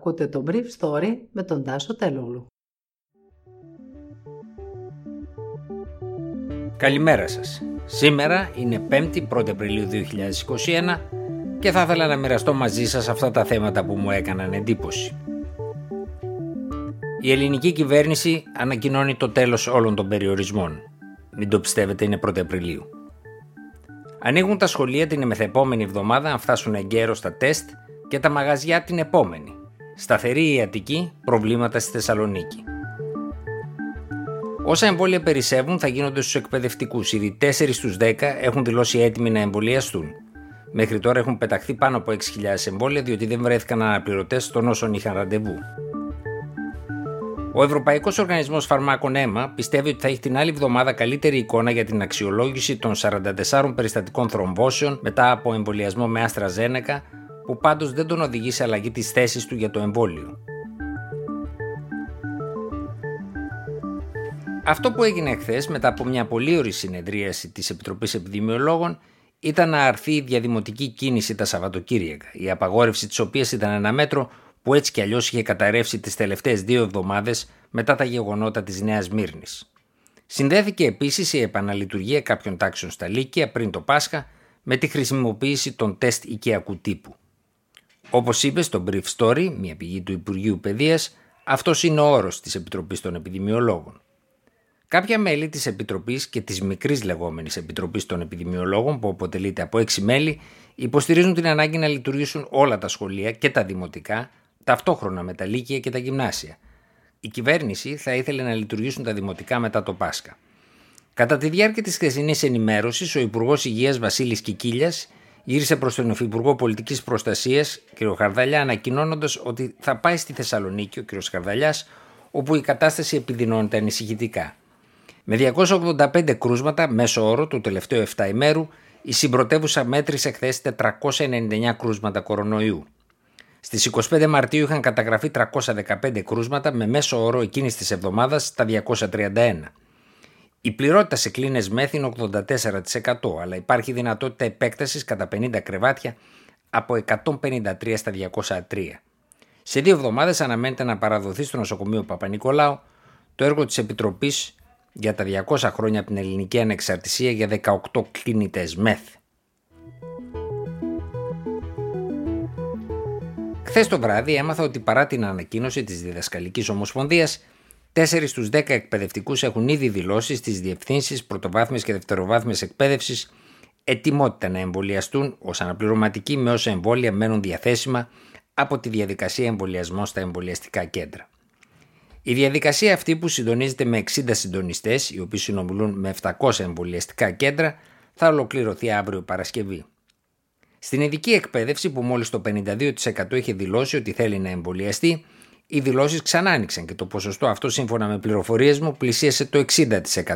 Ακούτε το Brief Story με τον Τάσο Τελούλου. Καλημέρα σας. Σήμερα είναι 5η 1η Απριλίου 2021 και θα ήθελα να μοιραστώ μαζί σας αυτά τα θέματα που μου έκαναν εντύπωση. Η ελληνική κυβέρνηση ανακοινώνει το τέλος όλων των περιορισμών. Μην το πιστεύετε είναι 1η Απριλίου. Ανοίγουν τα σχολεία την μεθεπόμενη εβδομάδα αν φτάσουν εγκαίρως στα τεστ και τα μαγαζιά την επόμενη. Σταθερή η Αττική, προβλήματα στη Θεσσαλονίκη. Όσα εμβόλια περισσεύουν θα γίνονται στους εκπαιδευτικούς. Ήδη 4 στους 10 έχουν δηλώσει έτοιμοι να εμβολιαστούν. Μέχρι τώρα έχουν πεταχθεί πάνω από 6.000 εμβόλια διότι δεν βρέθηκαν αναπληρωτές των όσων είχαν ραντεβού. Ο Ευρωπαϊκός Οργανισμός Φαρμάκων ΕΜΑ πιστεύει ότι θα έχει την άλλη εβδομάδα καλύτερη εικόνα για την αξιολόγηση των 44 περιστατικών θρομβώσεων μετά από εμβολιασμό με Άστρα Ζένεκα, που πάντως δεν τον οδηγεί σε αλλαγή της θέσης του για το εμβόλιο. Αυτό που έγινε χθες μετά από μια πολύ ωρη συνεδρίαση της Επιτροπής Επιδημιολόγων ήταν να αρθεί η διαδημοτική κίνηση τα Σαββατοκύριακα, η απαγόρευση της οποίας ήταν ένα μέτρο που έτσι κι αλλιώς είχε καταρρεύσει τις τελευταίες δύο εβδομάδες μετά τα γεγονότα της Νέας Μύρνης. Συνδέθηκε επίσης η επαναλειτουργία κάποιων τάξεων στα Λύκεια πριν το Πάσχα με τη χρησιμοποίηση των τεστ οικιακού τύπου. Όπως είπες στο Brief Story, μια πηγή του Υπουργείου Παιδείας, αυτός είναι ο όρος της Επιτροπής των Επιδημιολόγων. Κάποια μέλη της Επιτροπής και της μικρής λεγόμενης Επιτροπής των Επιδημιολόγων, που αποτελείται από έξι μέλη, υποστηρίζουν την ανάγκη να λειτουργήσουν όλα τα σχολεία και τα δημοτικά ταυτόχρονα με τα λύκεια και τα γυμνάσια. Η κυβέρνηση θα ήθελε να λειτουργήσουν τα δημοτικά μετά το Πάσχα. Κατά τη διάρκεια της χθεσινής ενημέρωσης, ο Υπουργός Υγείας Βασίλης Κικίλιας γύρισε προς τον Υφυπουργό Πολιτικής Προστασίας, κ. Χαρδαλιά, ανακοινώνοντας ότι θα πάει στη Θεσσαλονίκη ο κ. Χαρδαλιάς, όπου η κατάσταση επιδεινώνεται ανησυχητικά. Με 285 κρούσματα μέσω όρο του τελευταίου 7 ημέρου, η συμπρωτεύουσα μέτρησε χθες 499 κρούσματα κορονοϊού. Στις 25 Μαρτίου είχαν καταγραφεί 315 κρούσματα με μέσο όρο εκείνης της εβδομάδας τα 231. Η πληρότητα σε κλίνες μεθ είναι 84% αλλά υπάρχει δυνατότητα επέκτασης κατά 50 κρεβάτια από 153 στα 203. Σε δύο εβδομάδες αναμένεται να παραδοθεί στο νοσοκομείο Παπα-Νικολάου το έργο της Επιτροπής για τα 200 χρόνια από την ελληνική ανεξαρτησία για 18 κλίνητες μεθ. Χθες το βράδυ έμαθα ότι παρά την ανακοίνωση της Διδασκαλικής Ομοσπονδίας, 4 στους 10 εκπαιδευτικούς έχουν ήδη δηλώσει στις διευθύνσεις πρωτοβάθμιας και δευτεροβάθμιας εκπαίδευσης ετοιμότητα να εμβολιαστούν ως αναπληρωματικοί με όσα εμβόλια μένουν διαθέσιμα από τη διαδικασία εμβολιασμού στα εμβολιαστικά κέντρα. Η διαδικασία αυτή που συντονίζεται με 60 συντονιστές, οι οποίοι συνομιλούν με 700 εμβολιαστικά κέντρα, θα ολοκληρωθεί αύριο Παρασκευή. Στην ειδική εκπαίδευση που μόλις το 52% είχε δηλώσει ότι θέλει να εμβολιαστεί, οι δηλώσεις ξανά άνοιξαν και το ποσοστό αυτό σύμφωνα με πληροφορίες μου πλησίασε το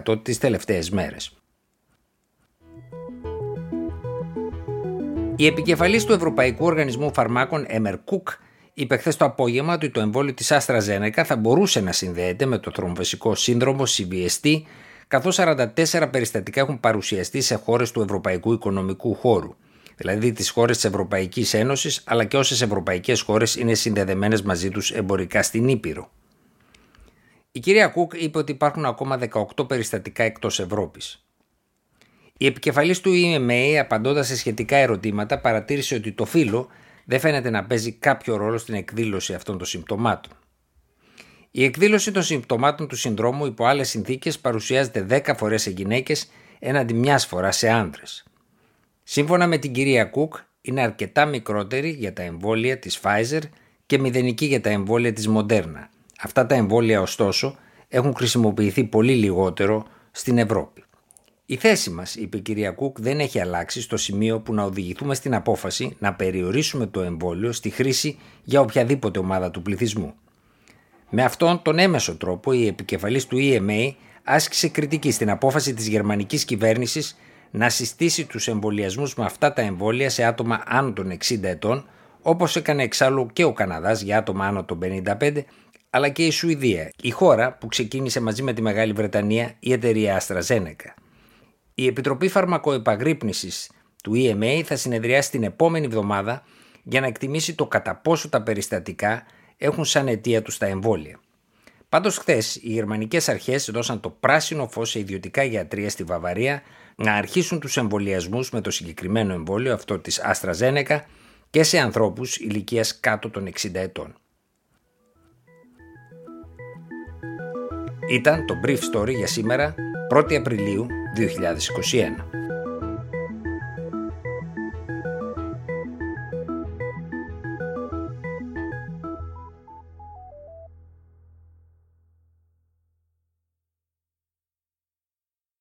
60% τις τελευταίες μέρες. Η επικεφαλής του Ευρωπαϊκού Οργανισμού Φαρμάκων Έμερ Κουκ είπε χθες το απόγευμα ότι το εμβόλιο της Άστρα Ζένεκα θα μπορούσε να συνδέεται με το θρομβεσικό σύνδρομο CVST καθώς 44 περιστατικά έχουν παρουσιαστεί σε χώρες του Ευρωπαϊκού Οικονομικού Χώρου δηλαδή τις χώρες της Ευρωπαϊκής Ένωσης αλλά και όσες ευρωπαϊκές χώρες είναι συνδεδεμένες μαζί τους εμπορικά στην Ήπειρο. Η κυρία Κουκ είπε ότι υπάρχουν ακόμα 18 περιστατικά εκτός Ευρώπης. Η επικεφαλής του EMA απαντώντας σε σχετικά ερωτήματα παρατήρησε ότι το φύλλο δεν φαίνεται να παίζει κάποιο ρόλο στην εκδήλωση αυτών των συμπτωμάτων. Η εκδήλωση των συμπτωμάτων του συνδρόμου υπό άλλες συνθήκες παρουσιάζεται 10 φορές σε γυναίκες έναντι μιας φοράς σε άντρες. Σύμφωνα με την κυρία Κουκ, είναι αρκετά μικρότερη για τα εμβόλια της Pfizer και μηδενική για τα εμβόλια της Moderna. Αυτά τα εμβόλια ωστόσο έχουν χρησιμοποιηθεί πολύ λιγότερο στην Ευρώπη. Η θέση μας, είπε η κυρία Κουκ, δεν έχει αλλάξει στο σημείο που να οδηγηθούμε στην απόφαση να περιορίσουμε το εμβόλιο στη χρήση για οποιαδήποτε ομάδα του πληθυσμού. Με αυτόν τον έμεσο τρόπο η επικεφαλής του EMA άσκησε κριτική στην απόφαση της γερμανικής κυβέρνησης να συστήσει τους εμβολιασμούς με αυτά τα εμβόλια σε άτομα άνω των 60 ετών, όπως έκανε εξάλλου και ο Καναδάς για άτομα άνω των 55, αλλά και η Σουηδία, η χώρα που ξεκίνησε μαζί με τη Μεγάλη Βρετανία η εταιρεία AstraZeneca. Η Επιτροπή Φαρμακοεπαγρύπνησης του EMA θα συνεδριάσει την επόμενη εβδομάδα για να εκτιμήσει το κατά πόσο τα περιστατικά έχουν σαν αιτία τους τα εμβόλια. Πάντως, χθες οι γερμανικές αρχές δώσαν το πράσινο φως σε ιδιωτικά γιατρία στη Βαβαρία να αρχίσουν τους εμβολιασμούς με το συγκεκριμένο εμβόλιο, αυτό της AstraZeneca, και σε ανθρώπους ηλικίας κάτω των 60 ετών. Ήταν το Brief Story για σήμερα, 1η Απριλίου 2021.